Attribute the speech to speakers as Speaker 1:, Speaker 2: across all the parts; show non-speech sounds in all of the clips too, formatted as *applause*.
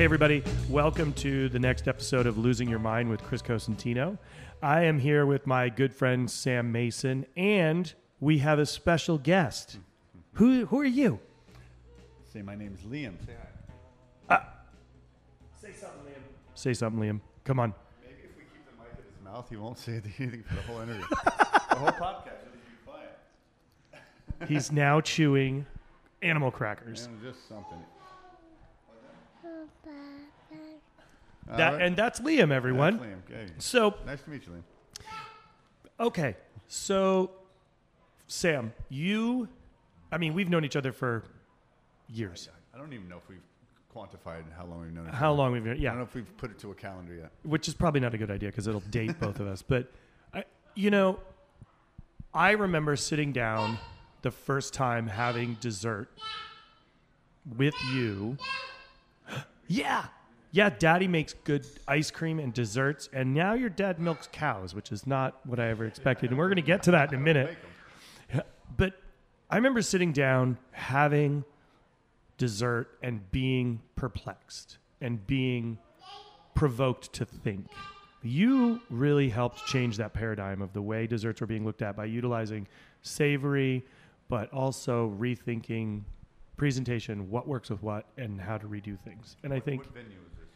Speaker 1: Hey, everybody. Welcome to the next episode of Losing Your Mind with Chris Cosentino. I am here with my good friend Sam Mason, and we have a special guest. Who, who are you?
Speaker 2: Say my name is Liam. Say hi.
Speaker 1: Uh, say something, Liam. Say something, Liam. Come on.
Speaker 2: Maybe if we keep the mic in his mouth, he won't say *laughs* anything for the whole interview. *laughs* the whole podcast will be quiet.
Speaker 1: He's now chewing animal crackers.
Speaker 2: And just something.
Speaker 1: That,
Speaker 2: right.
Speaker 1: And that's Liam, everyone.
Speaker 2: That's Liam. Okay.
Speaker 1: So,
Speaker 2: Nice to meet you, Liam.
Speaker 1: okay. So, Sam, you, I mean, we've known each other for years.
Speaker 2: I don't even know if we've quantified how long we've known each
Speaker 1: How
Speaker 2: other.
Speaker 1: long we've known?
Speaker 2: Yeah, I don't know if we've put it to a calendar yet.
Speaker 1: which is probably not a good idea because it'll date both of us. But I, you know, I remember sitting down the first time having dessert with you. Yeah, yeah. Daddy makes good ice cream and desserts, and now your dad milks cows, which is not what I ever expected. And we're going to get to that in a minute. *laughs* But I remember sitting down having dessert and being perplexed and being provoked to think. You really helped change that paradigm of the way desserts were being looked at by utilizing savory, but also rethinking presentation, what works with what, and how to redo things. And I think
Speaker 2: What venue is this?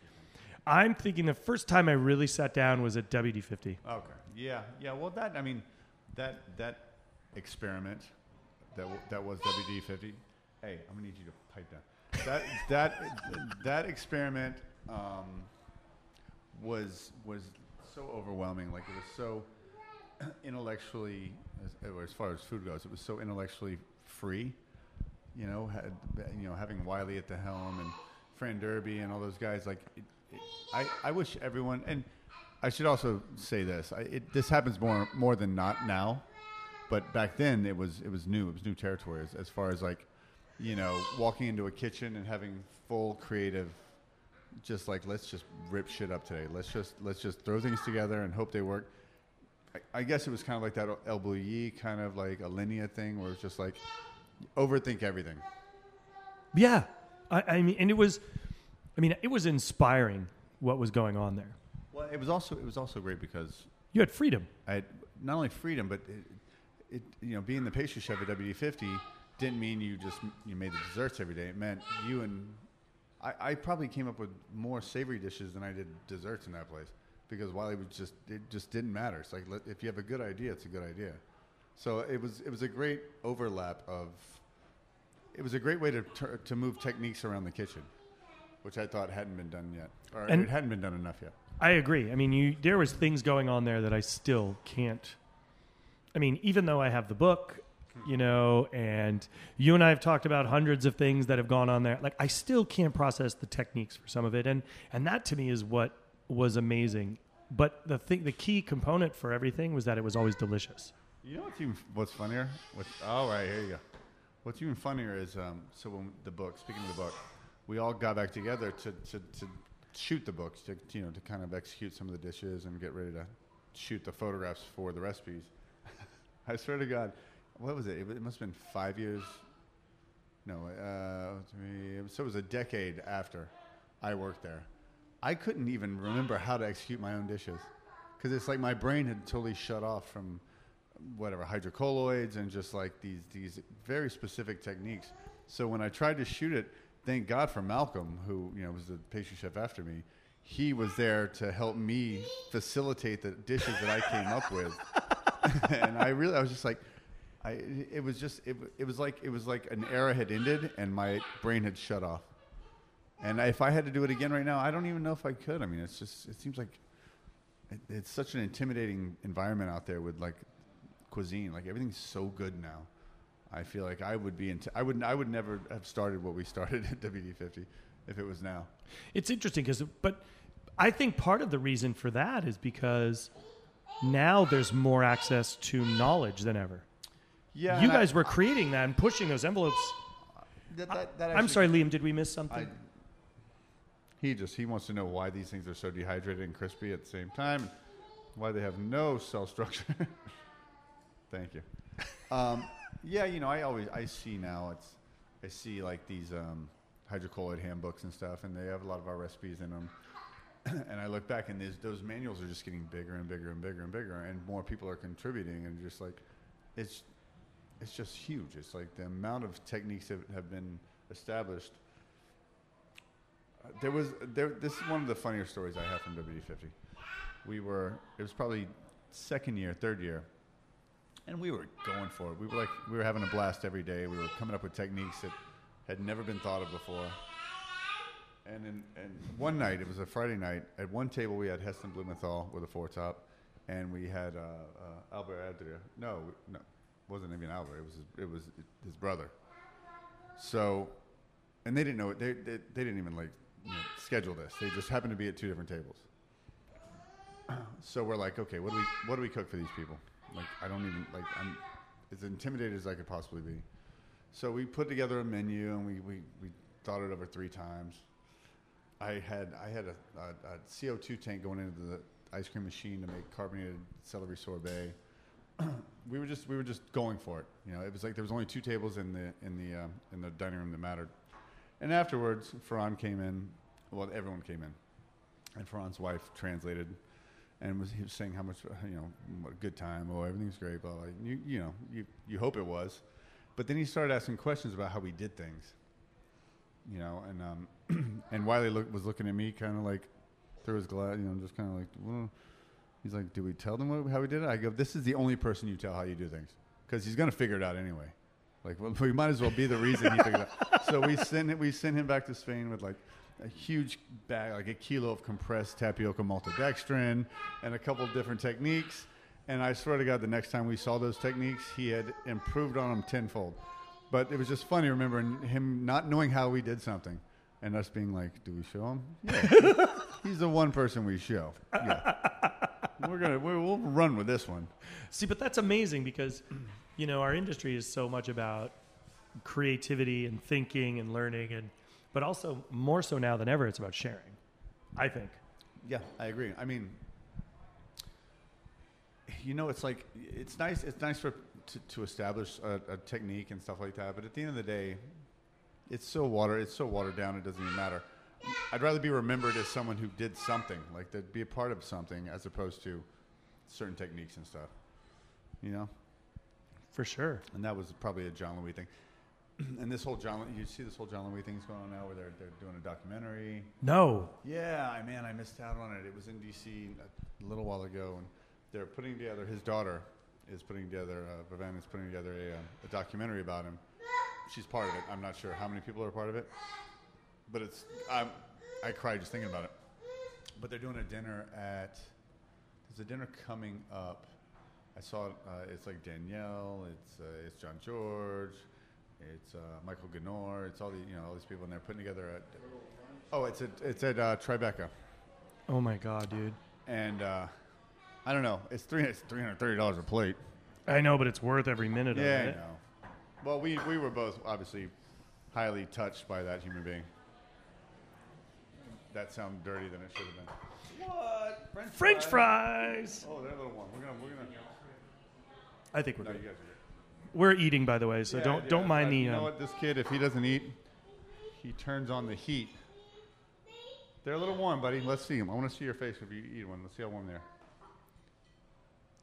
Speaker 1: I'm thinking the first time I really sat down was at WD50.
Speaker 2: Okay. Yeah. Yeah. Well, that I mean, that that experiment that w- that was WD fifty. Hey, I'm gonna need you to pipe down. That that that experiment um, was was so overwhelming. Like it was so *clears throat* intellectually, as, as far as food goes, it was so intellectually free. You know, had, you know, having Wylie at the helm and Fran Derby and all those guys. Like, it, it, I I wish everyone and I should also say this: I, it, this happens more more than not now, but back then it was it was new. It was new territory as, as far as like, you know, walking into a kitchen and having full creative, just like let's just rip shit up today. Let's just let's just throw things together and hope they work. I, I guess it was kind of like that El Bulli kind of like a linear thing where it's just like overthink everything.
Speaker 1: Yeah, I, I mean, and it was, I mean, it was inspiring what was going on there.
Speaker 2: Well, it was also it was also great because
Speaker 1: You had freedom.
Speaker 2: I had not only freedom, but it, it you know being the pastry chef at WD50 didn't mean you just you made the desserts every day. It meant you and I, I probably came up with more savory dishes than I did desserts in that place because Wylie was just it just didn't matter. It's like if you have a good idea, it's a good idea. So it was it was a great overlap of it was a great way to tur- to move techniques around the kitchen, which I thought hadn't been done yet, or
Speaker 1: And-
Speaker 2: it hadn't been done enough yet.
Speaker 1: I agree. I mean, you there was things going on there that I still can't. I mean, even though I have the book, you know, and you and I have talked about hundreds of things that have gone on there, like I still can't process the techniques for some of it, and and that to me is what was amazing. But the thing, the key component for everything was that it was always delicious.
Speaker 2: You know what's even what's funnier? What, all right, here you go. What's even funnier is um, so when the book. Speaking of the book, we all got back together to, to, to shoot the books to you know to kind of execute some of the dishes and get ready to shoot the photographs for the recipes. *laughs* I swear to God, what was it? It, it must have been five years. No, uh, so it was a decade after I worked there. I couldn't even remember how to execute my own dishes because it's like my brain had totally shut off from whatever hydrocolloids and just like these these very specific techniques. So when I tried to shoot it, thank God for Malcolm, who you know was the pastry chef after me. He was there to help me facilitate the dishes that I came up with, *laughs* and I really I was just like, I it was just it, it was like it was like an era had ended and my brain had shut off. And if I had to do it again right now, I don't even know if I could. I mean, it's just it seems like it, it's such an intimidating environment out there with like cuisine. Like everything's so good now. I feel like I would be into. I would. I would never have started what we started at WD50 if it was now.
Speaker 1: It's interesting because, but I think part of the reason for that is because now there's more access to knowledge than ever.
Speaker 2: Yeah,
Speaker 1: you guys were creating that and pushing those envelopes.
Speaker 2: That, that, that
Speaker 1: I'm sorry, Liam. Did we miss
Speaker 2: I,
Speaker 1: something?
Speaker 2: he just he wants to know why these things are so dehydrated and crispy at the same time, why they have no cell structure. *laughs* Thank you. Um, yeah, you know, I always I see now it's I see like these um, hydrocolloid handbooks and stuff, and they have a lot of our recipes in them. *clears throat* and I look back, and these, those manuals are just getting bigger and bigger and bigger and bigger, and more people are contributing, and just like it's it's just huge. It's like the amount of techniques that have been established. There was there. This is one of the funnier stories I have from WD50. We were. It was probably second year, third year, and we were going for it. We were like we were having a blast every day. We were coming up with techniques that had never been thought of before. And in, and one night, it was a Friday night. At one table, we had Heston Blumenthal with a four top, and we had uh, uh, Albert Adria. No, no, wasn't even Albert. It was his, it was his brother. So, and they didn't know it. They, they, they didn't even like you know, schedule this. They just happened to be at two different tables. *clears throat* So we're like, okay, what do we what do we cook for these people? Like, I don't even like I'm as intimidated as I could possibly be. So we put together a menu and we, we, we thought it over three times. I had I had a, a, a CO2 tank going into the ice cream machine to make carbonated celery sorbet. *clears throat* we were just we were just going for it. You know, it was like there was only two tables in the in the uh, in the dining room that mattered. And afterwards, Ferran came in. Well, everyone came in, and Ferran's wife translated, and was he was saying how much you know what a good time. Oh, everything's great. Blah blah. You you know you you hope it was, but then he started asking questions about how we did things. You know, and um, *clears throat* and Wylie look, was looking at me kind of like through his glass, you know, just kind of like. Well, He's like, "Do we tell them what, how we did it?" I go, "This is the only person you tell how you do things, because he's gonna figure it out anyway. Like, well, *laughs* we might as well be the reason he figured it out." So we sent we send him back to Spain with like a huge bag, like a kilo of compressed tapioca maltodextrin, and a couple of different techniques. And I swear to God, the next time we saw those techniques, he had improved on them tenfold. But it was just funny remembering him not knowing how we did something, and us being like, "Do we show him?" Yeah, *laughs* he's the one person we show. Yeah *laughs* we're gonna we will run with this one.
Speaker 1: See, but that's amazing because you know our industry is so much about creativity and thinking and learning, and but also more so now than ever, it's about sharing. I think.
Speaker 2: Yeah, I agree. I mean, you know, it's like it's nice. It's nice for to, to establish a, a technique and stuff like that. But at the end of the day, it's so water. It's so watered down. It doesn't even matter. I'd rather be remembered as someone who did something, like to be a part of something, as opposed to certain techniques and stuff. You know,
Speaker 1: For sure.
Speaker 2: and that was probably a John Louis thing. *clears throat* and this whole John, you see this whole John Louis thing's going on now, where they're they're doing a documentary.
Speaker 1: No.
Speaker 2: Yeah, I man, I missed out on it. It was in D.C. a little while ago, and they're putting together. His daughter is putting together. Uh, Vivian is putting together a, um, a documentary about him. She's part of it. I'm not sure how many people are part of it, but it's. I, I cry just thinking about it. But they're doing a dinner at. There's a dinner coming up. I saw it. Uh, it's like Daniel. It's uh, it's Jean-Georges. It's uh, Michael Ganor. It's all the you know all these people, and they're putting together a. Oh, it's at it's at uh, Tribeca,
Speaker 1: Oh my god, dude.
Speaker 2: and uh, I don't know. It's three it's three hundred thirty dollars a plate.
Speaker 1: I know, but it's worth every minute
Speaker 2: Yeah, I
Speaker 1: of it.
Speaker 2: know. Well, we we were both obviously highly touched by that human being. That sounded dirty than it should have been. What? French,
Speaker 1: French fries.
Speaker 2: Oh, that little one. We're gonna we're gonna.
Speaker 1: I think we're
Speaker 2: No, you
Speaker 1: good.
Speaker 2: guys are good.
Speaker 1: We're eating, by the way, so
Speaker 2: Yeah,
Speaker 1: don't
Speaker 2: yeah,
Speaker 1: don't mind the.
Speaker 2: You know
Speaker 1: Um,
Speaker 2: what? This kid, if he doesn't eat, he turns on the heat. They're a little warm, buddy. Let's see them. I want to see your face if you eat one. Let's see how warm they are.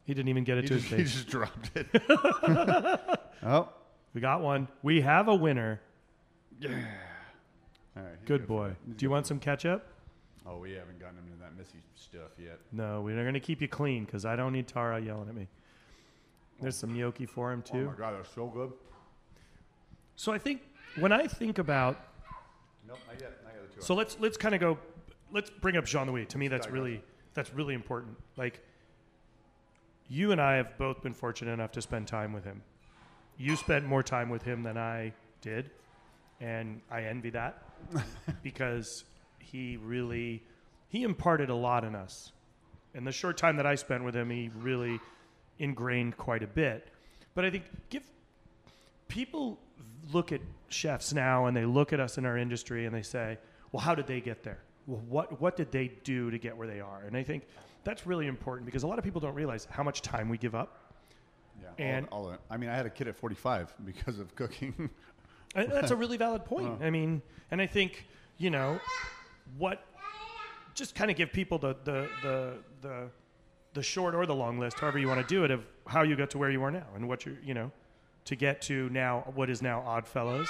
Speaker 1: he didn't even get it
Speaker 2: He
Speaker 1: to
Speaker 2: just,
Speaker 1: his face.
Speaker 2: he just dropped it. *laughs* oh,
Speaker 1: We got one. We have a winner. Yeah.
Speaker 2: all right.
Speaker 1: Good boy. Do you want some ketchup?
Speaker 2: Oh, we haven't gotten him into that messy stuff yet.
Speaker 1: No, we're going to keep you clean because I don't need Tara yelling at me. There's some gnocchi for him
Speaker 2: oh
Speaker 1: too.
Speaker 2: Oh my god, they're so good.
Speaker 1: So I think when I think about
Speaker 2: Nope, not yet. Not yet.
Speaker 1: So let's let's kind of go let's bring up Jean Louis. To me that's really that's really important. Like you and I have both been fortunate enough to spend time with him. You spent more time with him than I did, and I envy that *laughs* because he really he imparted a lot in us. In the short time that I spent with him, he really ingrained quite a bit. But I think give people look at chefs now and they look at us in our industry and they say, "Well, how did they get there? Well, what what did they do to get where they are?" And I think that's really important because a lot of people don't realize how much time we give up.
Speaker 2: Yeah,
Speaker 1: And-
Speaker 2: all, all of it. I mean, I had a kid at 45 *laughs* because of cooking.
Speaker 1: That's a really valid point. *laughs* Uh. I mean, and I think you know what. Just kind of give people the the the the the short or the long list, however you want to do it, of how you got to where you are now and what you're you know to get to now what is now Oddfellows,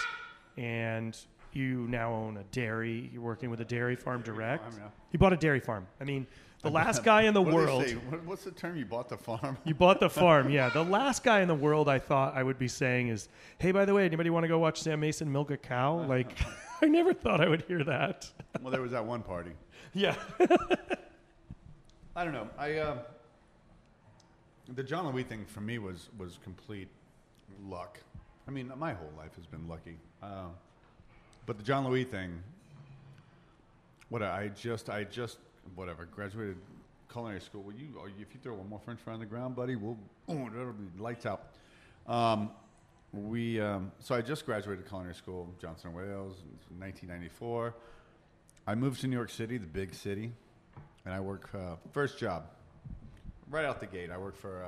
Speaker 1: and you now own a dairy. You're working with a dairy farm direct.
Speaker 2: farm, yeah.
Speaker 1: You bought a dairy farm. I mean, the *laughs* last guy in the
Speaker 2: What
Speaker 1: world.
Speaker 2: What, what's the term? You bought the farm?
Speaker 1: You bought the *laughs* farm, yeah. The last guy in the world I thought I would be saying is, "Hey, by the way, anybody want to go watch Sam Mason milk a cow?" Like, *laughs* I never thought I would hear that.
Speaker 2: well, there was that one party.
Speaker 1: Yeah,
Speaker 2: I don't know. I uh, the John Louis thing for me was was complete luck. I mean, my whole life has been lucky. Uh, but the John Louis thing, what I just I just whatever graduated culinary school. Well, you oh, if you throw one more French fry on the ground, buddy, we'll oh, that'll be lights out. Um, we um, so I just graduated culinary school, Johnson Wales, in 1994. I moved to New York City, the big city, and I work uh, first job right out the gate. I worked for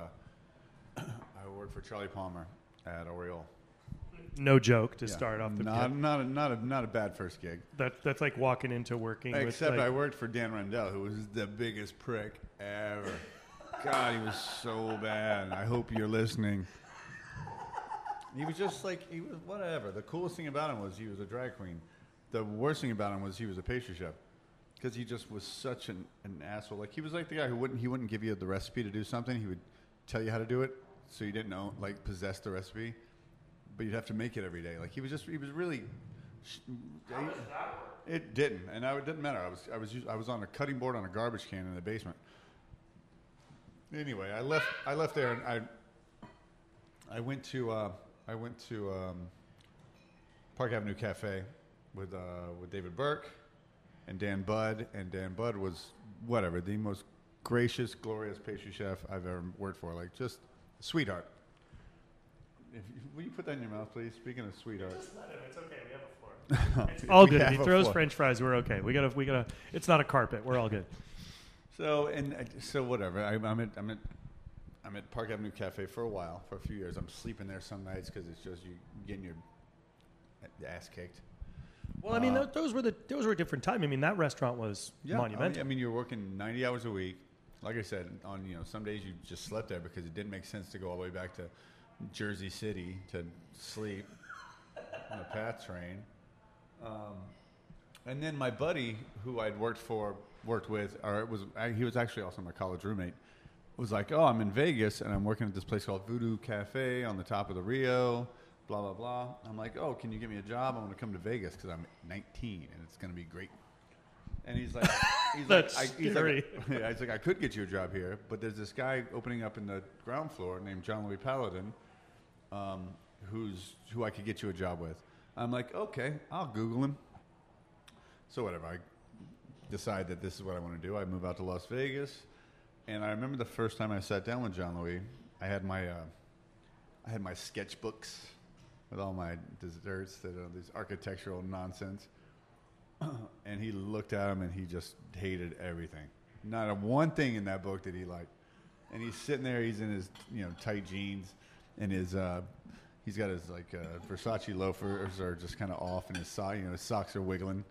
Speaker 2: uh, *coughs* I worked for Charlie Palmer at Aureole.
Speaker 1: no joke to
Speaker 2: Yeah.
Speaker 1: start off the.
Speaker 2: not not a, not a, not a bad first gig.
Speaker 1: That that's like walking into working.
Speaker 2: Except
Speaker 1: with, like,
Speaker 2: I worked for Dan Rendell, who was the biggest prick ever. God, he was so bad. I hope you're listening. He was just like he was whatever. The coolest thing about him was he was a drag queen. The worst thing about him was he was a pastry chef because he just was such an, an asshole. Like he was like the guy who wouldn't he wouldn't give you the recipe to do something. He would tell you how to do it, so you didn't know like possess the recipe, but you'd have to make it every day. Like he was just he was really. It didn't, and I, it didn't matter. I was I was I was on a cutting board on a garbage can in the basement. Anyway, I left I left there and I I went to uh, I went to um, Park Avenue Cafe with uh, with David Burke and Dan Budd, and Dan Budd was whatever the most gracious, glorious pastry chef I've ever worked for. Like just sweetheart. If you, will you put that in your mouth, please? Speaking of sweetheart,
Speaker 1: It's okay. We have a floor. *laughs* It's all good. If he throws
Speaker 2: floor.
Speaker 1: French fries, we're okay. We gotta. We gotta. It's not a carpet. We're all good.
Speaker 2: So and uh, so whatever. I, I'm at I'm at I'm at Park Avenue Cafe for a while, for a few years. I'm sleeping there some nights because it's just you getting your ass kicked.
Speaker 1: Well, I mean,
Speaker 2: Uh,
Speaker 1: those were the those were a different time. I mean, that restaurant was
Speaker 2: mean,
Speaker 1: monumental.
Speaker 2: I mean, you're working 90 hours a week. Like I said, on you know some days you just slept there because it didn't make sense to go all the way back to Jersey City to sleep on a PATH train. Um, and then my buddy, who I'd worked for, worked with, or it was he was actually also my college roommate, was like, "Oh, I'm in Vegas and I'm working at this place called Voodoo Cafe on the top of the Rio." Blah blah blah. I'm like, "Oh, can you give me a job? I want to come to Vegas because I'm 19 and it's going to be great." And he's like, *laughs* he's
Speaker 1: That's
Speaker 2: like, I, he's
Speaker 1: scary.
Speaker 2: like, *laughs* yeah, he's like, I could get you a job here, but there's this guy opening up in the ground floor named John Louis Palladin, um, who's who I could get you a job with. I'm like, okay, I'll Google him. So whatever, I decide that this is what I want to do. I move out to Las Vegas, and I remember the first time I sat down with John Louis. I had my uh, I had my sketchbooks with all my desserts that are this architectural nonsense. *clears throat* and he looked at him and he just hated everything. Not a one thing in that book did he like. And he's sitting there. He's in his you know tight jeans and his uh, he's got his like uh, Versace loafers are just kind of off, and his sock you know his socks are wiggling.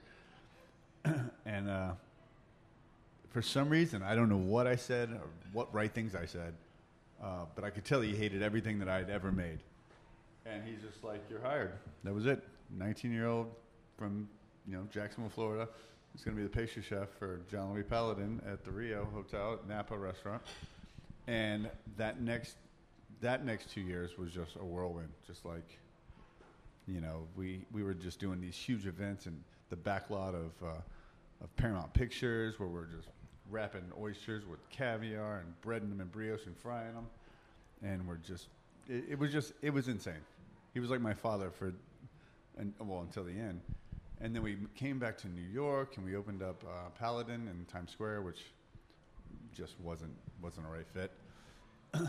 Speaker 2: *clears throat* and uh, for some reason, I don't know what I said or what right things I said, uh, but I could tell he hated everything that I'd ever made. And he's just like, "You're hired." That was it. 19 year old from you know Jacksonville, Florida. He's going to be the pastry chef for John Louis Palladin at the Rio Hotel at Napa Restaurant. And that next that next two years was just a whirlwind. Just like you know, we we were just doing these huge events in the back lot of uh, of Paramount Pictures, where we're just wrapping oysters with caviar and breading them in brioche and frying them, and we're just it, it was just it was insane. He was like my father for, and well until the end, and then we came back to New York and we opened up uh, Palladin in Times Square, which just wasn't wasn't a right fit. *clears throat*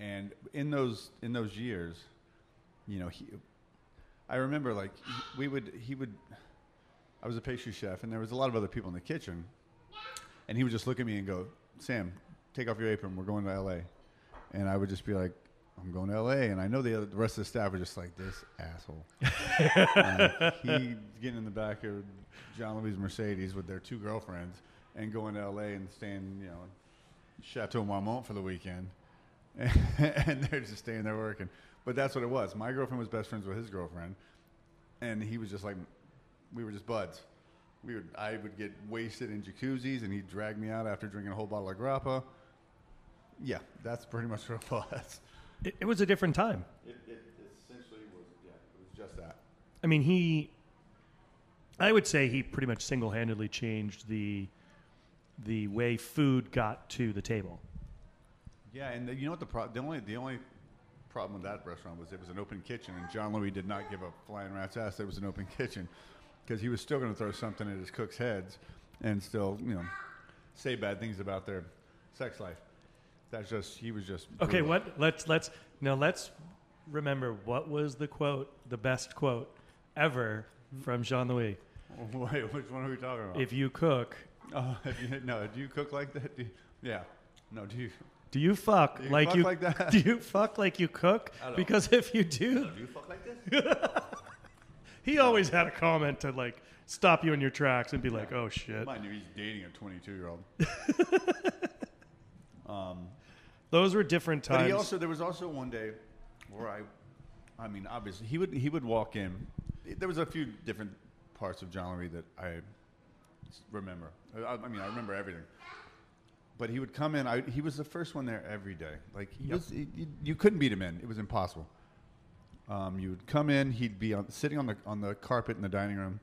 Speaker 2: and in those in those years, you know, he, I remember like we would he would. I was a pastry chef, and there was a lot of other people in the kitchen, and he would just look at me and go, "Sam, take off your apron. We're going to L.A." And I would just be like, I'm going to L.A. And I know the, other, the rest of the staff are just like this asshole. *laughs* uh, he getting in the back of John Louis Mercedes with their two girlfriends and going to L.A. and staying, you know, Chateau Marmont for the weekend, *laughs* and they're just staying there working. But that's what it was. My girlfriend was best friends with his girlfriend, and he was just like, we were just buds. We would, I would get wasted in jacuzzis, and he'd drag me out after drinking a whole bottle of grappa. Yeah, that's pretty much what it *laughs* was.
Speaker 1: It, it was a different time.
Speaker 2: It, it essentially was, yeah, it was just that.
Speaker 1: I mean, he. I would say he pretty much single-handedly changed the the way food got to the table.
Speaker 2: Yeah, and the, you know what the pro- the only the only problem with that restaurant was it was an open kitchen, and John Louis did not give a flying rat's ass that it was an open *laughs* kitchen because he was still going to throw something at his cooks' heads and still you know say bad things about their sex life. That's just he was just
Speaker 1: Okay, what? Let's let's now let's remember what was the quote, the best quote ever from Jean Louis. *laughs*
Speaker 2: Wait, which one are we talking about?
Speaker 1: If you cook, *laughs*
Speaker 2: oh, you, no, do you cook like that? Do you, yeah, no, do you?
Speaker 1: do you fuck
Speaker 2: Do you
Speaker 1: like
Speaker 2: fuck
Speaker 1: you
Speaker 2: like that? *laughs*
Speaker 1: do you fuck like you cook? Because if you do,
Speaker 2: Do you fuck like this?
Speaker 1: he always had a comment to like stop you in your tracks and be like, "Oh shit."
Speaker 2: Mind you, he's dating a 22 year old. um,
Speaker 1: Those were different times.
Speaker 2: But he also there was also one day where I, I mean, obviously he would he would walk in. There was a few different parts of John Louis that I remember. I, I mean, I remember everything. But he would come in. I, he was the first one there every day. Like he
Speaker 1: Yep.
Speaker 2: was, he, you, you couldn't beat him in. It was impossible. Um, you would come in. He'd be on, sitting on the on the carpet in the dining room.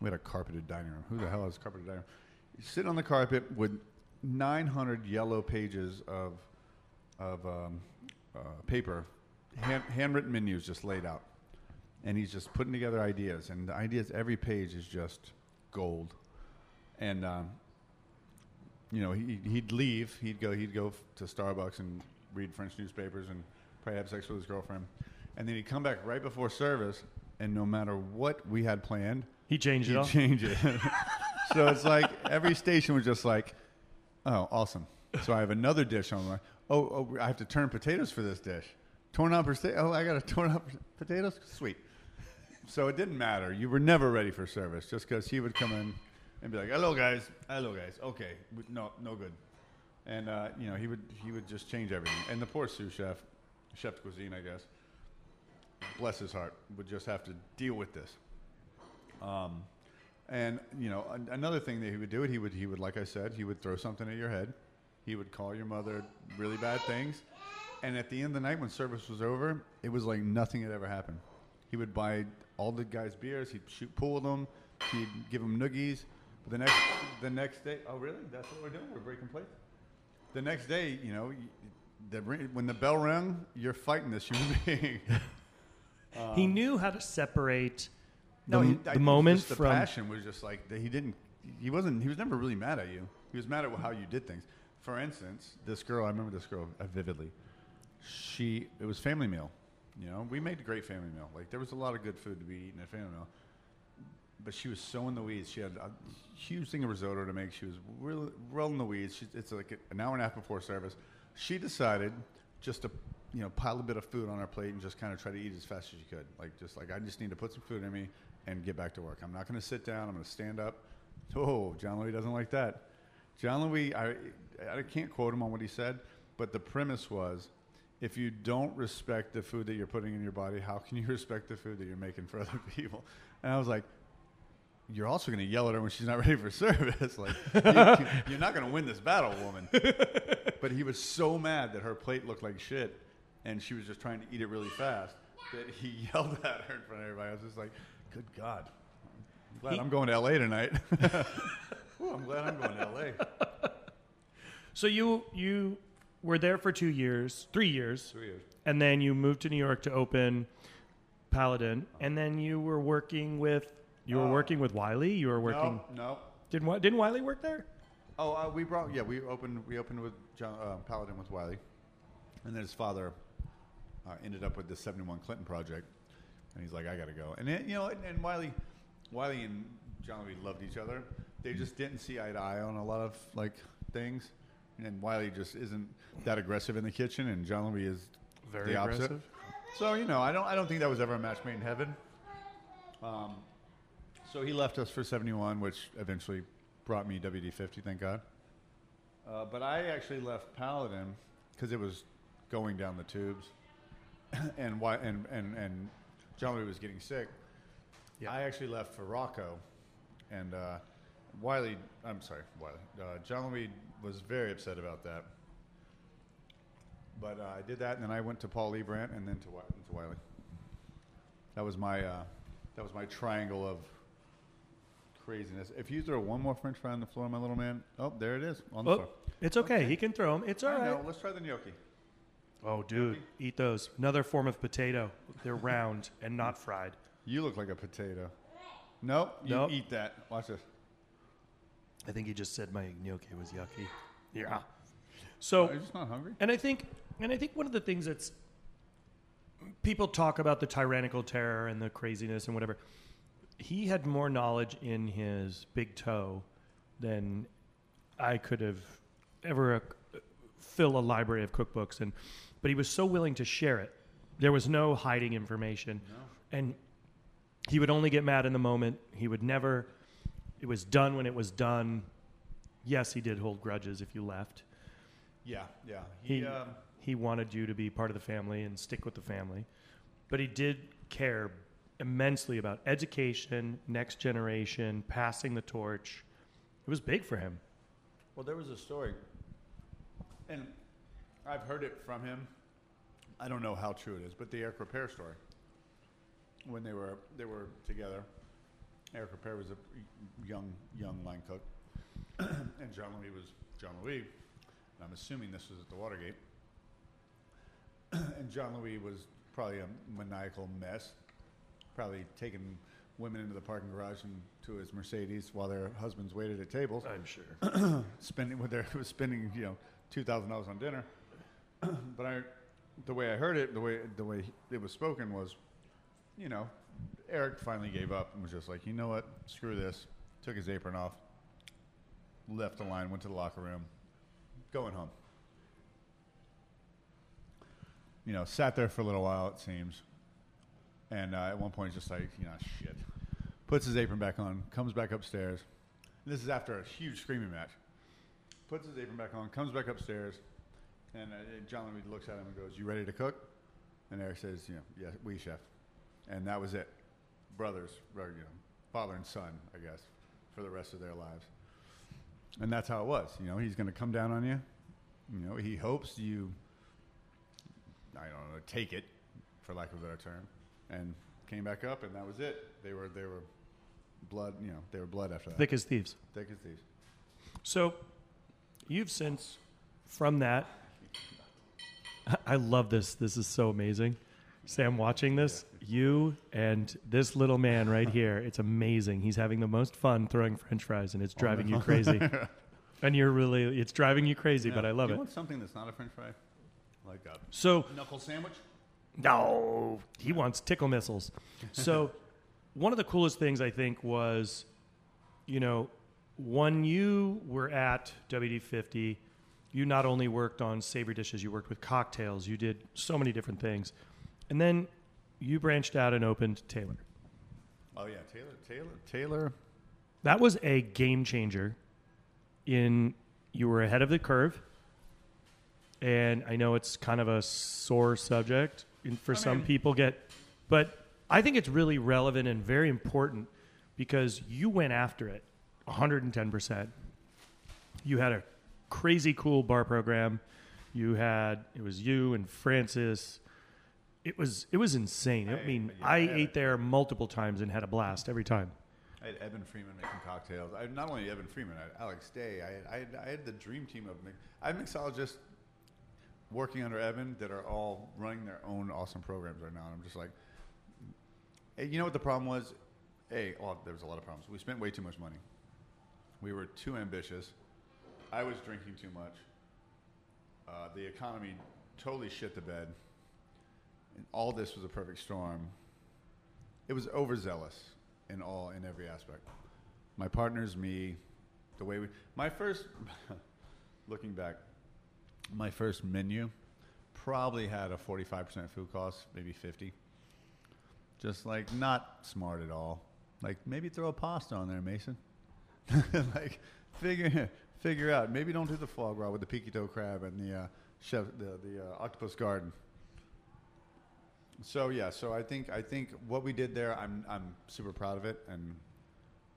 Speaker 2: We had a carpeted dining room. Who the hell has a carpeted dining room? He'd sit on the carpet with 900 yellow pages of of um, uh, paper, hand, handwritten menus just laid out, and he's just putting together ideas. And the ideas, every page is just gold. And um, you know, he, he'd leave. He'd go. He'd go to Starbucks and read French newspapers and probably have sex with his girlfriend. And then he'd come back right before service, and no matter what we had planned,
Speaker 1: he changed it
Speaker 2: he'd
Speaker 1: all.
Speaker 2: change it. *laughs* so it's like every station was just like, oh, awesome. So I have another dish on my. Oh, oh, I have to turn potatoes for this dish. Torn up potatoes. Oh, I got to torn up *laughs* potatoes. Sweet. So it didn't matter. You were never ready for service just because he would come in and be like, "Hello, guys. Hello, guys. Okay, no, no good." And uh, you know, he would he would just change everything. And the poor sous chef, chef cuisine, I guess, bless his heart, would just have to deal with this. Um, and you know, an- another thing that he would do, he would he would like I said, he would throw something at your head. He would call your mother really bad things. And at the end of the night, when service was over, it was like nothing had ever happened. He would buy all the guys beers. He'd shoot pool with them. He'd give them noogies. But the next the next day, oh really? That's what we're doing. We're breaking plates. The next day, you know, the, when the bell rang, you're fighting this human *laughs* being. *laughs*
Speaker 1: he knew how to separate the,
Speaker 2: No, he,
Speaker 1: the moment
Speaker 2: the
Speaker 1: from
Speaker 2: passion was just like that he didn't. He wasn't. He was never really mad at you. He was mad at how you did things. For instance, this girl. I remember this girl uh, vividly. She. It was family meal. You know, we made a great family meal. Like there was a lot of good food to be eaten at family meal. But she was so in the weeds. She had a huge thing of risotto to make. She was real, real in the weeds. She, it's like an hour and a half before service. She decided just to, you know, pile a bit of food on her plate and just kind of try to eat as fast as she could. Like just like I just need to put some food in me and get back to work. I'm not going to sit down. I'm going to stand up. Oh, John Louis doesn't like that. John Louis, I, I can't quote him on what he said, but the premise was if you don't respect the food that you're putting in your body, how can you *laughs* respect the food that you're making for other people? And I was like, you're also going to yell at her when she's not *laughs* ready for service. like, you, you're not going to win this battle, woman. *laughs* but he was so mad that her plate looked like shit, and she was just trying to eat it really fast that he yelled at her in front of everybody. I was just like, good God. I'm glad
Speaker 1: He-
Speaker 2: I'm going to LA tonight. Ooh, I'm glad I'm going to LA.
Speaker 1: So you you were there for two years, three years,
Speaker 2: Two years.
Speaker 1: and then you moved to New York to open Palladin, and then you were working with you were
Speaker 2: Oh.
Speaker 1: working with Wylie. You were working.
Speaker 2: No, no.
Speaker 1: Didn't Wi- didn't Wylie work there?
Speaker 2: Oh, uh, we brought yeah we opened we opened with John uh, Palladin with Wylie, and then his father uh, ended up with the '71 Clinton project, and he's like I got to go, and then, you know and, and Wylie, Wylie and John Louis loved each other. They just didn't see eye to eye on a lot of like things, and Wylie just isn't that aggressive in the kitchen, and John Louis is
Speaker 1: Very
Speaker 2: the opposite.
Speaker 1: aggressive.
Speaker 2: So you know, I don't I don't think that was ever a match made in heaven. Um, so he left us for 71, which eventually brought me WD 50. Thank God. Uh, but I actually left Palladin because it was going down the tubes, *clears throat* and why and and and John Lee was getting sick.
Speaker 1: Yeah.
Speaker 2: I actually left for Rocco, and uh, Wylie. I'm sorry, Wylie. Uh, John Lee was very upset about that. But uh, I did that, and then I went to Paul Liebrandt, and then to, Wi- to Wylie. That was my uh, that was my triangle of craziness. If you throw one more French fry on the floor, my little man, oh, there it is on the
Speaker 1: Oh,
Speaker 2: floor.
Speaker 1: it's okay. He can throw them. It's all
Speaker 2: I
Speaker 1: right.
Speaker 2: know. Let's try the gnocchi.
Speaker 1: Oh, dude, eat those. Another form of potato. They're round and not fried.
Speaker 2: You look like a potato. Nope, you
Speaker 1: Nope.
Speaker 2: eat that. Watch this.
Speaker 1: I think he just said my gnocchi was yucky. Yeah. So,
Speaker 2: Are you just not hungry?
Speaker 1: and I think, and I think one of the things that's people talk about the tyrannical terror and the craziness and whatever. He had more knowledge in his big toe than I could have ever uh, fill a library of cookbooks and but he was so willing to share it. There was no hiding information. And he would only get mad in the moment. He would never it was done when it was done. Yes, he did hold grudges if you left.
Speaker 2: Yeah, yeah. He,
Speaker 1: He
Speaker 2: um,
Speaker 1: he wanted you to be part of the family and stick with the family. But he did care immensely about education, next generation, passing the torch. It was big for him.
Speaker 2: Well, there was a story, and I've heard it from him. I don't know how true it is, but the Eric Ripert story. When they were they were together, Eric Ripert was a young young line cook, *clears throat* and John Louis was John Louis. And I'm assuming this was at the Watergate, *clears throat* and John Louis was probably a maniacal mess, probably taking women into the parking garage and to his Mercedes while their husbands waited at tables
Speaker 1: I'm sure. *clears throat*
Speaker 2: spending with their *laughs* was spending you know two thousand dollars on dinner. but I, the way I heard it, the way the way it was spoken was, you know, Eric finally gave up and was just like, you know what, screw this. Took his apron off, left the line, went to the locker room, going home. You know, sat there for a little while. It seems, and uh, at one point, just like you know, shit. Puts his apron back on, comes back upstairs. This is after a huge screaming match puts his apron back on, comes back upstairs, and uh, John Louis looks at him and goes, "You ready to cook?" And Eric says, "You know, yeah, we chef." And that was it. Brothers, or, you know, father and son, I guess, for the rest of their lives. And that's how it was. You know, he's going to come down on you. You know, he hopes you, I don't know, take it, for lack of a better term, and came back up, and that was it. They were they were blood. You know, they were blood after that.
Speaker 1: Thick as thieves.
Speaker 2: Thick as thieves.
Speaker 1: So you've since from that *laughs* I love this. This is so amazing. Sam watching this, you and this little man right *laughs* here, it's amazing. He's having the most fun throwing french fries and it's oh, driving you crazy. *laughs* and you're really it's driving you crazy, but I love
Speaker 2: Do
Speaker 1: it.
Speaker 2: you want something that's not a French fry? Like a
Speaker 1: So
Speaker 2: knuckle sandwich?
Speaker 1: No, he wants tickle missiles. So, *laughs* one of the coolest things I think was, you know, when you were at WD50, you not only worked on savory dishes, you worked with cocktails, you did so many different things. And then you branched out and opened Tailor.
Speaker 2: Oh yeah, Tailor. Tailor. Tailor.
Speaker 1: That was a game changer in you were ahead of the curve. And I know it's kind of a sore subject and for
Speaker 2: I
Speaker 1: some
Speaker 2: mean-
Speaker 1: people get but I think it's really relevant and very important because you went after it 110%. You had a crazy cool bar program. You had it was you and Francis. It was it was insane. I,
Speaker 2: I-
Speaker 1: mean,
Speaker 2: yeah,
Speaker 1: I
Speaker 2: I
Speaker 1: ate
Speaker 2: a-
Speaker 1: there multiple times and had a blast every time.
Speaker 2: I had Eben Freeman making cocktails. I not only Eben Freeman, I had Alex Day. I had, I had, I had the dream team of mix. I had mixologists working under Eben that are all running their own awesome programs right now. And I'm just like, hey, you know what the problem was? Hey, oh, there was a lot of problems. We spent way too much money. We were too ambitious. I was drinking too much. Uh, the economy totally shit the bed. And all this was a perfect storm. It was overzealous in all in every aspect. My partners, me, the way we my first *laughs* looking back, my first menu probably had a 45% food cost, maybe 50. Just like not smart at all. Like maybe throw a pasta on there, Mason. *laughs* like figure figure out. Maybe don't do the foie gras with the peekytoe crab and the uh, chef the the uh, octopus garden. So yeah, so I think I think what we did there, I'm I'm super proud of it, and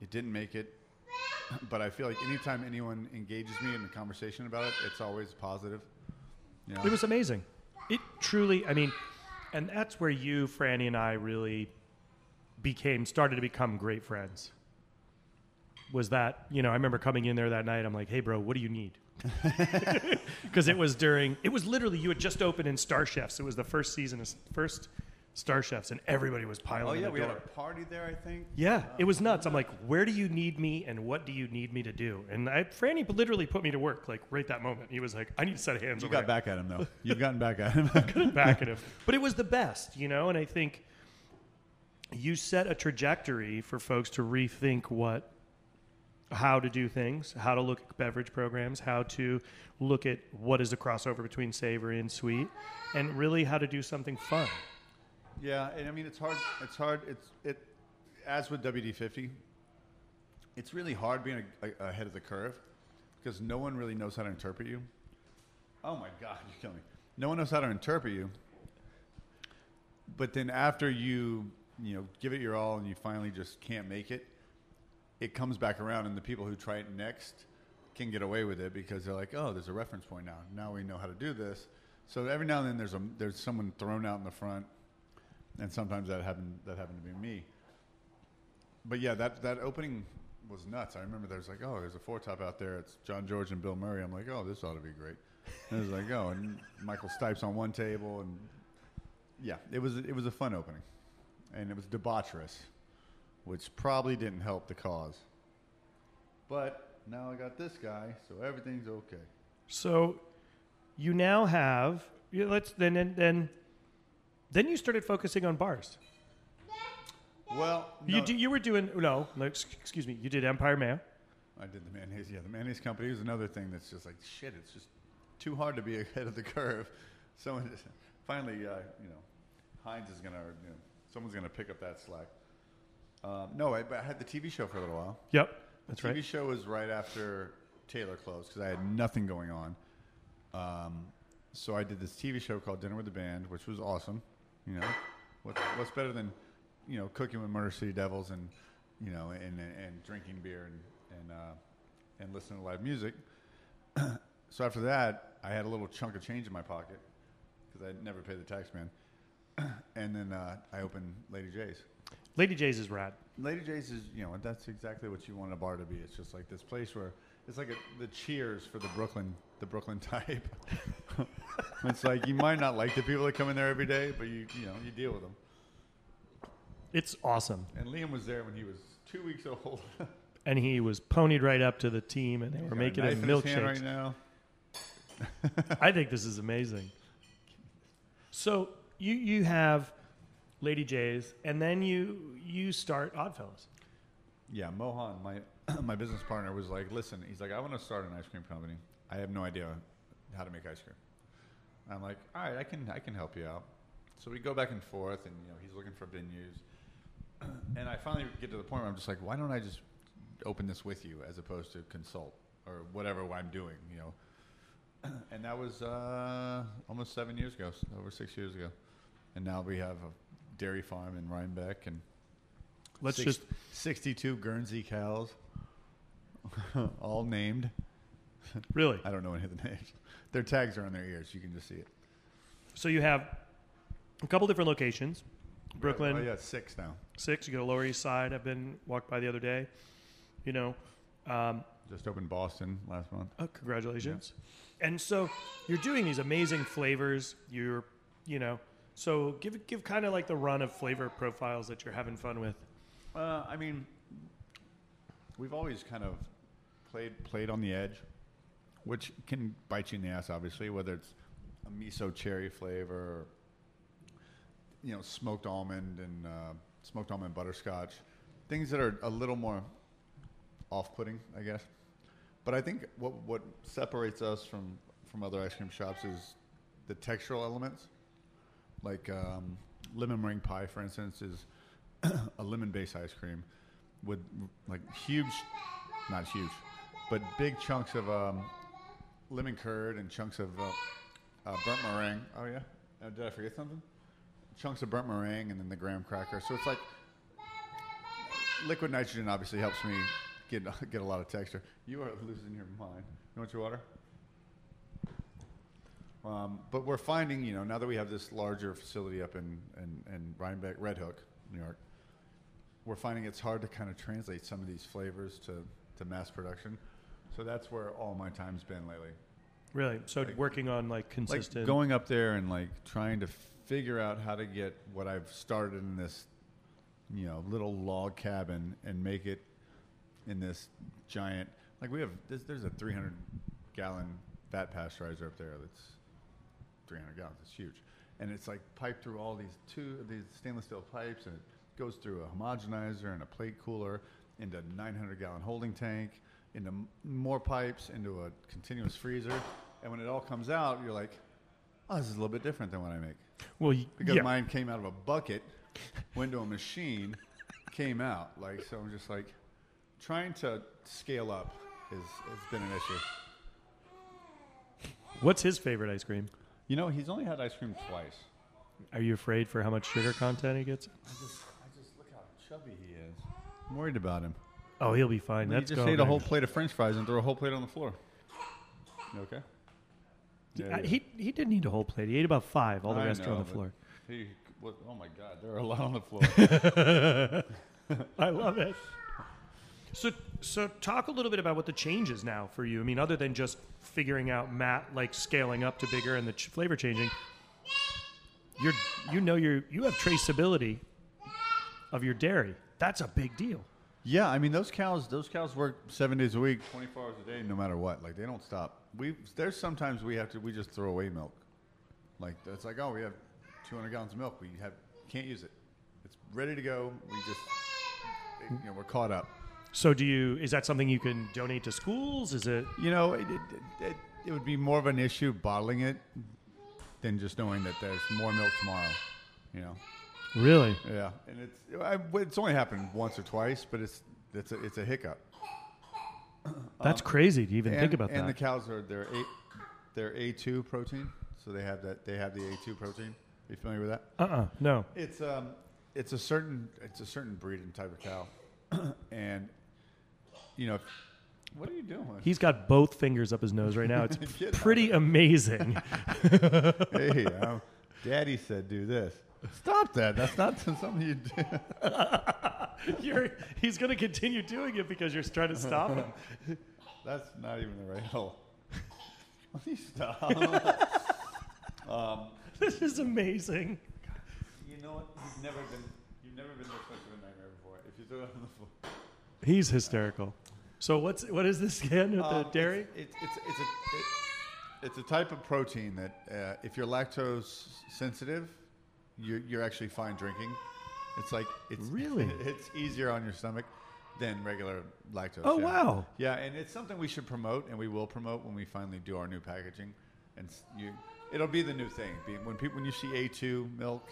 Speaker 2: it didn't make it, *laughs* but I feel like anytime anyone engages me in a conversation about it, it's always positive. You know?
Speaker 1: It was amazing. It truly, I mean, and that's where you, Franny, and I really became, started to become great friends. Was that, you know, I remember coming in there that night, I'm like, hey, bro, what do you need? *laughs* Because it was during, it was literally, you had just opened in Star Chefs. It was the first season, of first Star Chefs, and everybody was piling
Speaker 2: oh yeah, we
Speaker 1: door.
Speaker 2: had a party there, I think.
Speaker 1: Yeah, uh, it was nuts. I'm like, where do you need me and what do you need me to do? And I, Franny literally put me to work like right that moment. He was like, I need to set hands
Speaker 2: You got
Speaker 1: here.
Speaker 2: back at him though. *laughs* You've gotten back at him.
Speaker 1: gotten back at him. *laughs* But it was the best, you know, and I think you set a trajectory for folks to rethink what how to do things, how to look at beverage programs, how to look at what is the crossover between savory and sweet, and really how to do something fun.
Speaker 2: Yeah, and I mean it's hard. It's hard. It's it. As with WD fifty, it's really hard being a, a, ahead of the curve because no one really knows how to interpret you. Oh my God, *laughs* you're killing me. No one knows how to interpret you. But then after you, you know, give it your all and you finally just can't make it, it comes back around, and the people who try it next can get away with it because they're like, oh, there's a reference point now. Now we know how to do this. So every now and then there's a there's someone thrown out in the front and sometimes that happened that happened to be me. But yeah, that that opening was nuts. I remember there's like, oh, there's a four top out there. It's Jean-Georges and Bill Murray. I'm like, oh, this ought to be great. And it was like, oh, and Michael Stipes on one table, and yeah, it was it was a fun opening, and it was debaucherous, which probably didn't help the cause. But now I got this guy, so everything's okay.
Speaker 1: So you now have you let's then then then, then you started focusing on bars.
Speaker 2: Well,
Speaker 1: You do, you were doing no, no, excuse me. You did Empire Mayo.
Speaker 2: I did the mayonnaise. Yeah, the mayonnaise company is another thing that's just like shit. It's just too hard to be *laughs* ahead of the curve. Someone just, *laughs* finally, uh, you know, Heinz is gonna, you know, someone's gonna pick up that slack. Um, no, I, but I had the TV show for a little while.
Speaker 1: Yep, that's The
Speaker 2: TV
Speaker 1: right.
Speaker 2: show was right after Tailor closed because I had nothing going on. Um, so I did this TV show called Dinner with the Band, which was awesome. You know, what, what's better than you know cooking with Murder City Devils and you know and and, and drinking beer and and uh, and listening to live music. *clears throat* so after that, I had a little chunk of change in my pocket because I never paid the tax man. *clears throat* and then uh, I opened Lady J's.
Speaker 1: Lady J's is rad.
Speaker 2: Lady J's is, you know, that's exactly what you want a bar to be. It's just like this place where it's like a, the Cheers for the Brooklyn, the Brooklyn *laughs* type. *laughs* it's like you might not like the people that come in there every day, but you, you know, you deal with them.
Speaker 1: It's awesome,
Speaker 2: And Liam was there when he was two weeks old. *laughs*
Speaker 1: and he was ponied right up to the team, and they were
Speaker 2: a
Speaker 1: making
Speaker 2: knife
Speaker 1: him
Speaker 2: in his hand
Speaker 1: milkshakes.
Speaker 2: right now.
Speaker 1: I think this is amazing. So you you have Lady J's, and then you you start Oddfellows.
Speaker 2: Yeah, Mohan, my *clears throat* my business partner, was like, "Listen, he's like, I want to start an ice cream company. I have no idea how to make ice cream." I'm like, "All right, I can I can help you out." So we go back and forth, and you know, he's looking for venues, *clears throat* and I finally get to the point where I'm just like, "Why don't I just open this with you as opposed to consult or whatever I'm doing?" You know. *clears throat* And that was uh, almost seven years ago, over six years ago, and now we have a dairy farm in Rhinebeck and
Speaker 1: Let's
Speaker 2: Six-
Speaker 1: just
Speaker 2: 62 Guernsey cows, *laughs* all named.
Speaker 1: really.
Speaker 2: I don't know any of the names. Their tags are on their ears. You can just see it.
Speaker 1: So you have a couple different locations. Brooklyn,
Speaker 2: Oh, yeah, six now.
Speaker 1: six. You go to Lower East Side. I've been walked by the other day. You know, um,
Speaker 2: Just opened Boston last month.
Speaker 1: oh, congratulations. And so you're doing these amazing flavors. You're, you know, so give give kind of like the run of flavor profiles that you're having fun with.
Speaker 2: Uh, I mean, we've always kind of played played on the edge, which can bite you in the ass, obviously, whether it's a miso cherry flavor, you know, smoked almond and uh, smoked almond butterscotch, things that are a little more off-putting, I guess. But I think what what separates us from from other ice cream shops is the textural elements, like um, lemon meringue pie, for instance, is *clears throat* a lemon-based ice cream with like huge, not huge, but big chunks of um, lemon curd and chunks of uh, uh, burnt meringue. Oh yeah, uh, did I forget something? Chunks of burnt meringue and then the graham cracker. So it's like liquid nitrogen. Obviously helps me get *laughs* get a lot of texture. You are losing your mind. You want your water? Um, but we're finding, you know, now that we have this larger facility up in, in, in Rhinebeck, Red Hook, New York, we're finding it's hard to kind of translate some of these flavors to, to mass production. So that's where all my time's been lately.
Speaker 1: Really? So
Speaker 2: Like-
Speaker 1: working on like consistent.
Speaker 2: Like going up there and like trying to figure out how to get what I've started in this, you know, little log cabin and make it in this giant. Like we have, there's, there's a 300 gallon vat pasteurizer up there that's 300 gallons. It's huge, and it's like piped through all these two these stainless steel pipes, and it goes through a homogenizer and a plate cooler into a 900 gallon holding tank, into m- more pipes, into a continuous freezer, and when it all comes out, you're like, oh, this is a little bit different than what I make
Speaker 1: well, y-
Speaker 2: because
Speaker 1: yeah.
Speaker 2: mine came out of a bucket, went to a machine, came out. Like so, I'm just like trying to scale up is has been an issue.
Speaker 1: What's his favorite ice cream?
Speaker 2: You know, he's only had ice cream twice.
Speaker 1: Are you afraid for how much sugar content he gets?
Speaker 2: I just, I just look how chubby he is. I'm worried about him.
Speaker 1: Oh, he'll be fine.
Speaker 2: he
Speaker 1: That's
Speaker 2: just ate a whole plate of French fries and threw a whole plate on the floor. You okay?
Speaker 1: Uh, he he didn't eat a whole plate. He ate about five. All the
Speaker 2: I
Speaker 1: rest are on the
Speaker 2: but
Speaker 1: floor.
Speaker 2: He, what, oh my God, there are a lot on the floor. *laughs*
Speaker 1: I love it. *laughs* So, so talk a little bit about what the change is now for you. I mean, other than just figuring out Matt like scaling up to bigger and the ch- flavor changing. You're, you know, you you have traceability of your dairy. That's a big deal.
Speaker 2: Yeah, I mean those cows. Those cows work seven days a week, twenty four hours a day, no matter what. Like they don't stop. We there's sometimes we have to we just throw away milk. Like it's like oh we have two hundred gallons of milk. We have can't use it. It's ready to go. We just you know we're caught up.
Speaker 1: So, do you? Is that something you can donate to schools? Is it?
Speaker 2: You know it, it, it, it would be more of an issue bottling it than just knowing that there's more milk tomorrow. You know.
Speaker 1: Really?
Speaker 2: Yeah, and it's I, it's only happened once or twice, but it's it's a, it's a hiccup. *clears throat*
Speaker 1: That's crazy to even
Speaker 2: and,
Speaker 1: think about
Speaker 2: and
Speaker 1: that.
Speaker 2: the cows are they're a, they're A two protein, so they have that they have the A two protein. Are you familiar with that?
Speaker 1: uh uh no.
Speaker 2: It's um it's a certain it's a certain breed and type of cow, *clears throat* and you know what are you doing?
Speaker 1: He's got both fingers up his nose right now. It's *laughs* pretty amazing. *laughs* *laughs*
Speaker 2: hey, um, Daddy said do this. Stop that. That's not something you do.
Speaker 1: you're, he's going to continue doing it because you're trying to stop him.
Speaker 2: That's not even the right hole. Please stop. um,
Speaker 1: This is amazing.
Speaker 2: you know what? You've never been you've never been this much of a nightmare before. If you throw it on the floor.
Speaker 1: He's hysterical. So what's what is this again with the
Speaker 2: Um,
Speaker 1: dairy?
Speaker 2: It's it's it's, it's a it, it's a type of protein that uh, if you're lactose sensitive, you're you're actually fine drinking. It's like it's
Speaker 1: Really? *laughs*
Speaker 2: it's easier on your stomach than regular lactose.
Speaker 1: Oh,
Speaker 2: yeah.
Speaker 1: wow.
Speaker 2: Yeah, and it's something we should promote, and we will promote when we finally do our new packaging, and s- you. It'll be the new thing. Be, when people when you see A2 milk,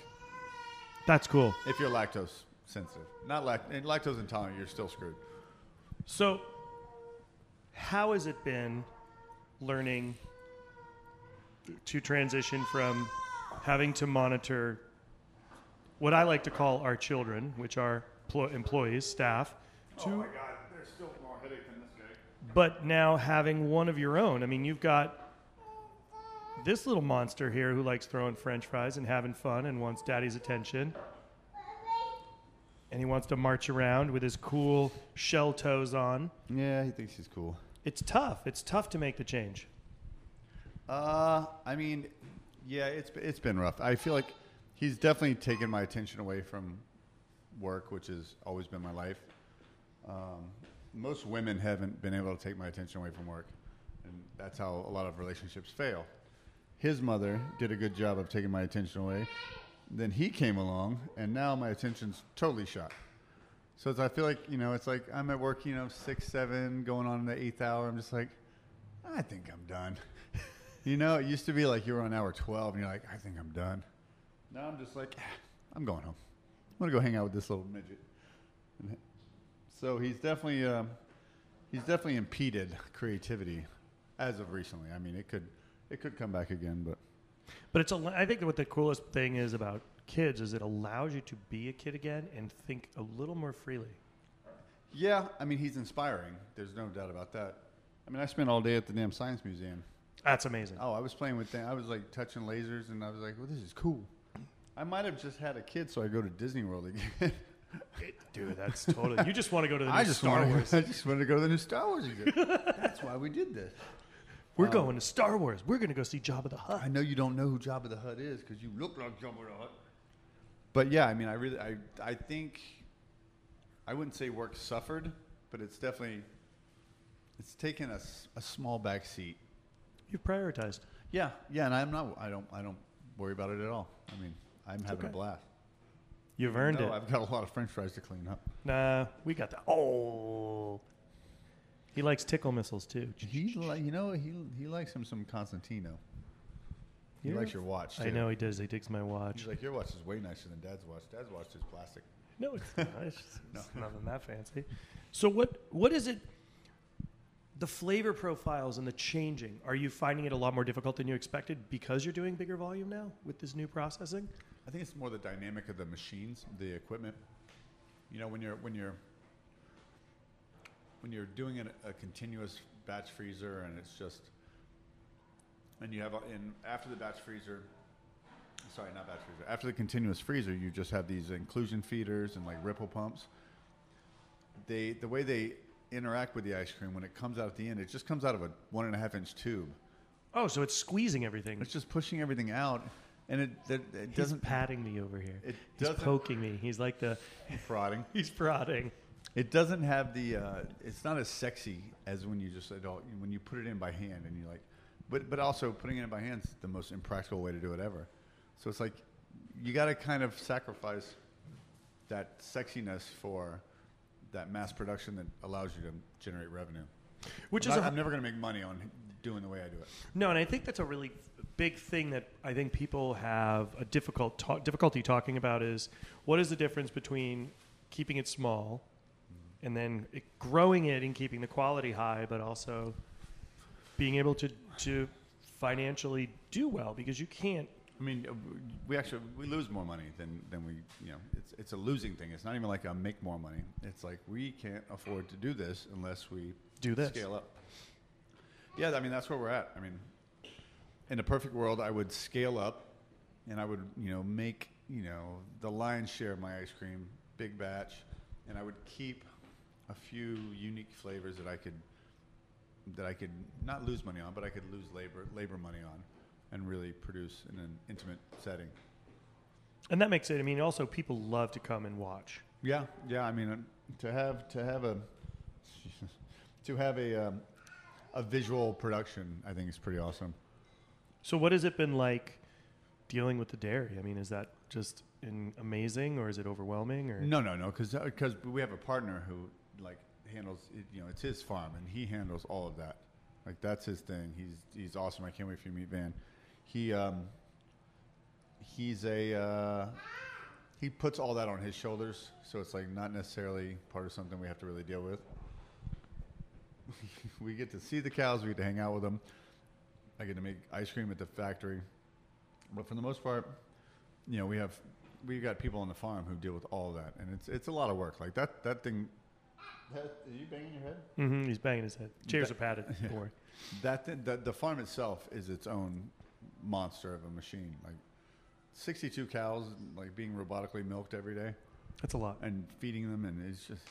Speaker 1: That's cool.
Speaker 2: if you're lactose sensitive, not lact and lactose intolerant, you're still screwed.
Speaker 1: So how has it been learning to transition from having to monitor what I like to call our children, which are plo- employees, staff, to oh
Speaker 2: God, there's still more headache than this guy.
Speaker 1: but now having one of your own. I mean, you've got this little monster here who likes throwing french fries and having fun and wants daddy's attention. And he wants to march around with his cool shell toes on.
Speaker 2: Yeah, he thinks he's cool.
Speaker 1: It's tough. It's tough to make the change.
Speaker 2: Uh, I mean, yeah, it's it's been rough. I feel like he's definitely taken my attention away from work, which has always been my life. Um, most women haven't been able to take my attention away from work, and that's how a lot of relationships fail. His mother did a good job of taking my attention away. Then he came along, and now my attention's totally shot. So I feel like you know, it's like I'm at work, you know, six, seven, going on in the eighth hour. I'm just like, I think I'm done. *laughs* You know, it used to be like you were on hour 12 and you're like, I think I'm done. Now I'm just like, "Ah, *sighs* I'm going home. I'm to go hang out with this little midget. So he's definitely, um, he's definitely impeded creativity as of recently. I mean, it could, it could come back again, but
Speaker 1: But it's a, I think what the coolest thing is about kids is it allows you to be a kid again and think a little more freely.
Speaker 2: yeah, I mean, he's inspiring. There's no doubt about that. I mean, I spent all day at the damn science museum.
Speaker 1: That's amazing.
Speaker 2: Oh, I was playing with things. I was like touching lasers, and I was like, "Well, this is cool." I might have just had a kid, so I go to Disney World again.
Speaker 1: Dude, that's totally. You just want to go to the new *laughs*
Speaker 2: I just
Speaker 1: Star Wars.
Speaker 2: I just want to go to the new Star Wars again. That's why we did this.
Speaker 1: We're um, going to Star Wars. We're going to go see Jabba the Hutt.
Speaker 2: I know you don't know who Jabba the Hutt is because you look like Jabba the Hutt. But yeah, I mean, I really, I, I think, I wouldn't say work suffered, but it's definitely, it's taken a, a small back seat.
Speaker 1: You've prioritized.
Speaker 2: Yeah, yeah, and I'm not, I don't, I don't worry about it at all. I mean, I'm having
Speaker 1: okay.
Speaker 2: a blast.
Speaker 1: You've earned
Speaker 2: No,
Speaker 1: it.
Speaker 2: I've got a lot of French fries to clean up.
Speaker 1: Nah, we got that. Oh, he likes tickle missiles too.
Speaker 2: He, li- you know, he he likes him some Constantino. He
Speaker 1: Yeah.
Speaker 2: likes your watch.
Speaker 1: I know he does. He digs my watch.
Speaker 2: He's like, your watch is way nicer than Dad's watch. Dad's watch is plastic.
Speaker 1: No, it's not. It's, it's nothing that fancy. So what? What is it? The flavor profiles and the changing. Are you finding it a lot more difficult than you expected because you're doing bigger volume now with this new processing?
Speaker 2: I think it's more the dynamic of the machines, the equipment. You know, when you're when you're when you're doing an, a continuous batch freezer, and it's just, and you have in after the batch freezer. Sorry, not batch freezer. After the continuous freezer, you just have these inclusion feeders and like ripple pumps. They the way they interact with the ice cream when it comes out at the end, it just comes out of a one and a half inch tube.
Speaker 1: Oh, so it's squeezing everything.
Speaker 2: It's just pushing everything out, and it it, it
Speaker 1: He's
Speaker 2: doesn't
Speaker 1: patting me over here.
Speaker 2: It
Speaker 1: he's
Speaker 2: doesn't-
Speaker 1: poking me. He's like the.
Speaker 2: prodding. *laughs*
Speaker 1: He's prodding.
Speaker 2: It doesn't have the. Uh, it's not as sexy as when you just adult, when you put it in by hand and you like, but but also putting it in by hand is the most impractical way to do it ever. So it's like you got to kind of sacrifice that sexiness for that mass production that allows you to generate revenue.
Speaker 1: Which
Speaker 2: I'm
Speaker 1: is
Speaker 2: not- I'm never going to make money on doing the way I do it.
Speaker 1: No, and I think that's a really big thing that I think people have a difficult ta- difficulty talking about is what is the difference between keeping it small and then it, growing it and keeping the quality high, but also being able to to financially do well because you can't.
Speaker 2: I mean, uh, we actually we lose more money than, than we you know it's it's a losing thing. It's not even like I make more money. It's like we can't afford to do this unless we
Speaker 1: Do this.
Speaker 2: scale up. Yeah, I mean that's where we're at. I mean, in a perfect world, I would scale up, and I would you know make you know the lion's share of my ice cream, big batch, and I would keep a few unique flavors that I could that I could not lose money on, but I could lose labor labor money on, and really produce in an intimate setting.
Speaker 1: And that makes it. I mean, also people love to come and watch.
Speaker 2: Yeah, yeah. I mean, uh, to have to have a *laughs* to have a um, a visual production, I think is pretty awesome.
Speaker 1: So, what has it been like dealing with the dairy? I mean, is that just in amazing, or is it overwhelming? Or
Speaker 2: No, no, no, because we have a partner who like handles it, you know it's his farm and he handles all of that. Like that's his thing. He's he's awesome. I can't wait for you to meet Van. He um he's a uh, he puts all that on his shoulders, so it's like not necessarily part of something we have to really deal with. *laughs* we get to see the cows. We get to hang out with them. I get to make ice cream at the factory, but for the most part, you know, we have we've got people on the farm who deal with all that, and it's it's a lot of work. Like that that thing. That, are you banging your head?
Speaker 1: Mm-hmm, he's banging his head. Chairs are padded. *laughs* Don't worry.
Speaker 2: That the, the farm itself is its own monster of a machine. Like sixty-two cows, like being robotically milked every day
Speaker 1: That's a lot.
Speaker 2: and feeding them, and it's just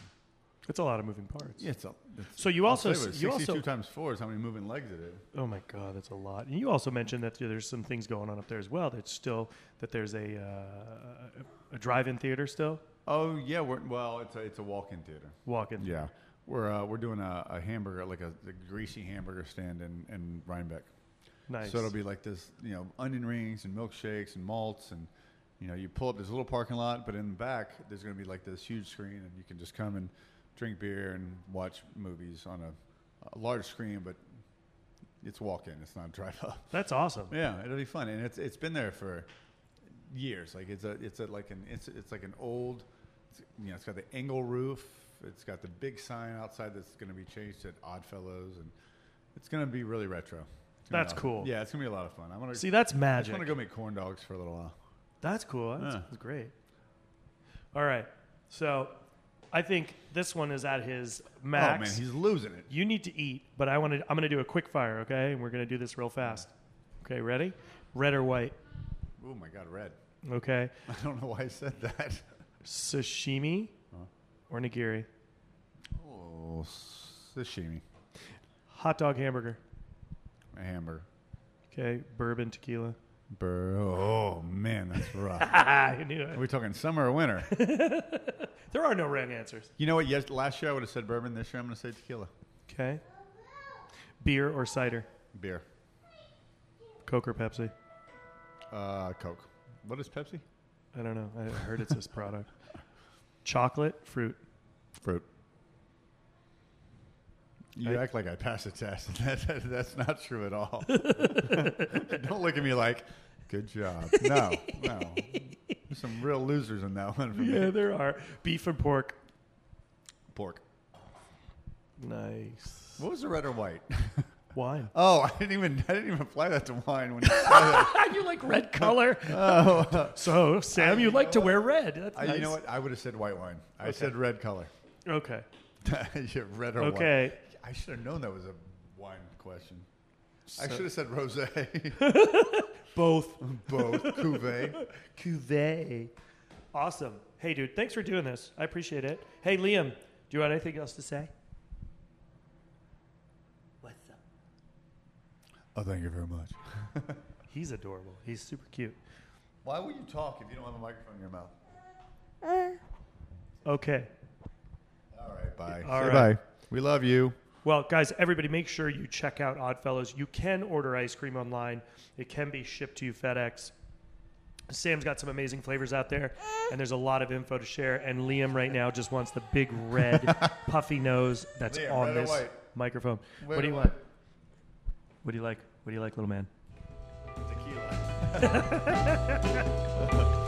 Speaker 1: It's a lot of moving parts.
Speaker 2: yeah, it's a. It's,
Speaker 1: So you
Speaker 2: I'll
Speaker 1: also
Speaker 2: tell you what,
Speaker 1: you
Speaker 2: sixty-two
Speaker 1: also
Speaker 2: times four is how many moving legs it is.
Speaker 1: oh my god that's a lot. And you also mentioned that there's some things going on up there as well. That's still that there's a uh, a drive-in theater still.
Speaker 2: Oh yeah, we're, well, it's a it's a walk-in theater.
Speaker 1: Walk-in.
Speaker 2: Yeah, we're uh, we're doing a, a hamburger like a, a greasy hamburger stand in in Rhinebeck.
Speaker 1: Nice.
Speaker 2: So it'll be like this, you know, onion rings and milkshakes and malts and, you know, you pull up this little parking lot, but in the back there's going to be like this huge screen and you can just come and drink beer and watch movies on a, a large screen, but It's walk in. It's not drive up.
Speaker 1: That's awesome.
Speaker 2: Yeah, it'll be fun, and it's it's been there for years. Like it's a it's a like an it's it's like an old, you know, it's got the angle roof. It's got the big sign outside that's going to be changed at Oddfellows, and it's going to be really retro. It's gonna
Speaker 1: That's
Speaker 2: a lot
Speaker 1: cool.
Speaker 2: Yeah, it's going to be a lot of fun. I'm gonna
Speaker 1: See, that's magic.
Speaker 2: I just
Speaker 1: magic.
Speaker 2: want to go make corn dogs for a little while.
Speaker 1: That's cool. That's,
Speaker 2: Yeah.
Speaker 1: that's great. All right. So I think this one is at his oh, max.
Speaker 2: Oh man, he's losing it.
Speaker 1: you need to eat, but I want to. I'm going to do a quick fire, okay? And we're going to do this real fast. Okay, ready? Red or white?
Speaker 2: Oh my god, red.
Speaker 1: Okay. *laughs*
Speaker 2: I don't know why I said that.
Speaker 1: Sashimi or nigiri?
Speaker 2: Oh, sashimi,
Speaker 1: Hot dog hamburger.
Speaker 2: a hamburger.
Speaker 1: Okay. Bourbon tequila.
Speaker 2: Bur- oh man, that's *laughs* rough.
Speaker 1: I knew
Speaker 2: Are
Speaker 1: it.
Speaker 2: we talking summer or winter? *laughs*
Speaker 1: There are no right answers.
Speaker 2: You know what? Yes, last year I would have said bourbon. This year I'm going to say tequila.
Speaker 1: Okay. Beer or cider?
Speaker 2: Beer.
Speaker 1: Coke or Pepsi?
Speaker 2: Uh, Coke. What is Pepsi?
Speaker 1: I don't know. I heard it's this product. Chocolate, fruit.
Speaker 2: Fruit. You
Speaker 1: I-
Speaker 2: act like I passed a test. *laughs* That, that- that's not true at all. *laughs* Don't look at me like, good job. *laughs* No, no. There's some real losers in that one for
Speaker 1: Yeah,
Speaker 2: me.
Speaker 1: there are. Beef and pork.
Speaker 2: Pork.
Speaker 1: Nice.
Speaker 2: What was the red or white?
Speaker 1: Wine.
Speaker 2: Oh, I didn't even I didn't even apply that to wine when you said it. *laughs*
Speaker 1: you like red color.
Speaker 2: Oh,
Speaker 1: So, Sam, you
Speaker 2: you
Speaker 1: like to
Speaker 2: what?
Speaker 1: wear red. That's
Speaker 2: I,
Speaker 1: nice.
Speaker 2: you know what? I would have said white wine. I
Speaker 1: Okay.
Speaker 2: said red color.
Speaker 1: Okay. *laughs*
Speaker 2: Yeah, red or white.
Speaker 1: Okay.
Speaker 2: I should have known that was a wine question. I should have said rosé. *laughs*
Speaker 1: Both.
Speaker 2: Both cuvee.
Speaker 1: Cuvée. Awesome. Hey, dude, thanks for doing this. I appreciate it. Hey, Liam, do you have anything else to say? What's up?
Speaker 2: Oh, thank you very much. *laughs*
Speaker 1: He's adorable. He's super cute.
Speaker 2: Why will you talk if you don't have a microphone in your mouth? Uh.
Speaker 1: Okay.
Speaker 2: All right, bye.
Speaker 1: All
Speaker 2: Say
Speaker 1: right.
Speaker 2: bye. We love you.
Speaker 1: Well, guys, everybody, make sure you check out Oddfellows. You can order ice cream online. It can be shipped to you FedEx. Sam's got some amazing flavors out there, and there's a lot of info to share. And Liam right now just wants the big red *laughs* puffy nose that's
Speaker 2: Liam,
Speaker 1: on
Speaker 2: red or
Speaker 1: this
Speaker 2: white?
Speaker 1: microphone.
Speaker 2: Red
Speaker 1: what do you
Speaker 2: white?
Speaker 1: want? What do you like? What do you like, little man?
Speaker 2: Tequila. *laughs*